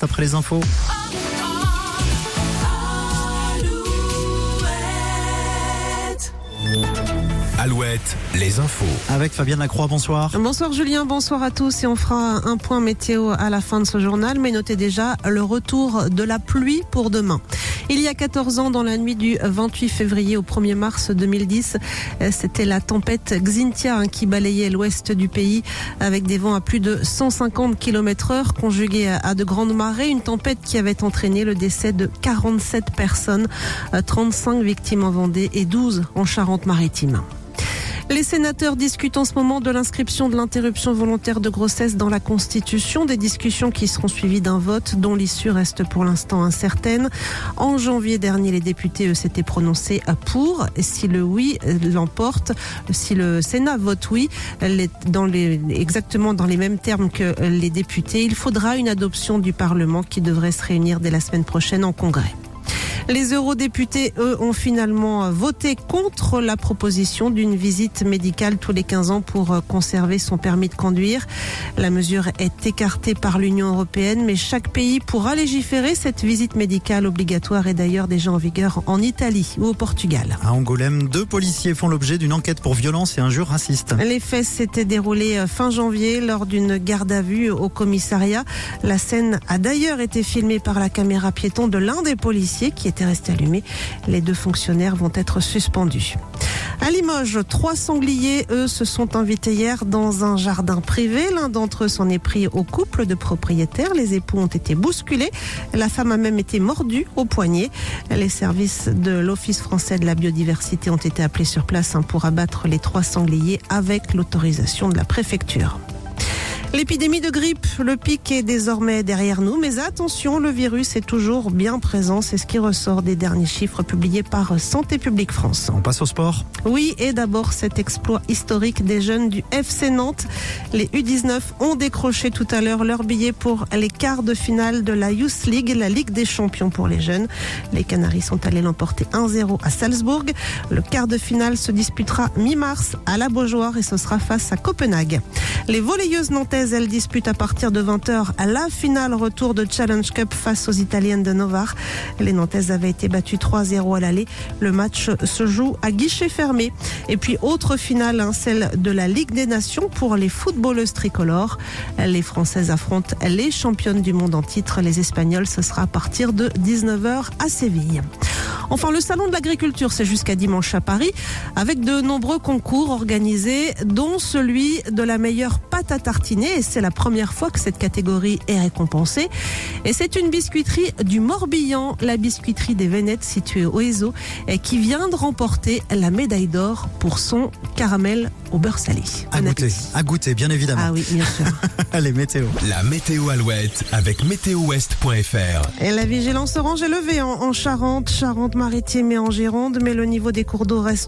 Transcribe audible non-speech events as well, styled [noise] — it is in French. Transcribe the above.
Après les infos. Alouette, les infos. Avec Fabienne Lacroix, bonsoir. Bonsoir Julien, bonsoir à tous et on fera un point météo à la fin de ce journal, mais notez déjà le retour de la pluie pour demain. Il y a 14 ans, dans la nuit du 28 février au 1er mars 2010, c'était la tempête Xintia hein, qui balayait l'ouest du pays avec des vents à plus de 150 km heure conjugués à de grandes marées, une tempête qui avait entraîné le décès de 47 personnes, 35 victimes en Vendée et 12 en Charente-Maritime. Les sénateurs discutent en ce moment de l'inscription de l'interruption volontaire de grossesse dans la Constitution, des discussions qui seront suivies d'un vote dont l'issue reste pour l'instant incertaine. En janvier dernier, les députés s'étaient prononcés pour. Si le oui l'emporte, si le Sénat vote oui, exactement dans les mêmes termes que les députés, il faudra une adoption du Parlement qui devrait se réunir dès la semaine prochaine en Congrès. Les eurodéputés, eux, ont finalement voté contre la proposition d'une visite médicale tous les 15 ans pour conserver son permis de conduire. La mesure est écartée par l'Union européenne, mais chaque pays pourra légiférer. Cette visite médicale obligatoire est d'ailleurs déjà en vigueur en Italie ou au Portugal. À Angoulême, deux policiers font l'objet d'une enquête pour violence et injures racistes. Les faits s'étaient déroulés fin janvier lors d'une garde à vue au commissariat. La scène a d'ailleurs été filmée par la caméra piéton de l'un des policiers qui était resté allumé. Les deux fonctionnaires vont être suspendus. À Limoges, trois sangliers, eux, se sont invités hier dans un jardin privé. L'un d'entre eux s'en est pris au couple de propriétaires. Les époux ont été bousculés. La femme a même été mordue au poignet. Les services de l'Office français de la biodiversité ont été appelés sur place hein, pour abattre les trois sangliers avec l'autorisation de la préfecture. L'épidémie de grippe, le pic est désormais derrière nous, mais attention, le virus est toujours bien présent. C'est ce qui ressort des derniers chiffres publiés par Santé publique France. On passe au sport Oui, et d'abord cet exploit historique des jeunes du FC Nantes. Les U19 ont décroché tout à l'heure leur billet pour les quarts de finale de la Youth League, la Ligue des champions pour les jeunes. Les Canaries sont allés l'emporter 1-0 à Salzbourg. Le quart de finale se disputera mi-mars à la Beaujoire et ce sera face à Copenhague. Les volleyeuses nantaises, elles disputent à partir de 20h à la finale retour de Challenge Cup face aux Italiennes de Novar. Les Nantaises avaient été battues 3-0 à l'aller. Le match se joue à guichet fermé. Et puis autre finale, hein, celle de la Ligue des Nations pour les footballeuses tricolores. Les Françaises affrontent les championnes du monde en titre. Les Espagnols, ce sera à partir de 19h à Séville. Enfin, le salon de l'agriculture, c'est jusqu'à dimanche à Paris, avec de nombreux concours organisés, dont celui de la meilleure pâte à tartiner. Et c'est la première fois que cette catégorie est récompensée. Et c'est une biscuiterie du Morbihan, la biscuiterie des Vénettes située au Ezo, qui vient de remporter la médaille d'or pour son caramel au beurre salé. À goûter, à goûter, bien évidemment. Ah oui, bien sûr. [laughs] Allez, météo. La météo Alouette avec météo-ouest.fr. Et la vigilance orange est levée en, en Charente, Charente-Maritime et en Gironde, mais le niveau des cours d'eau reste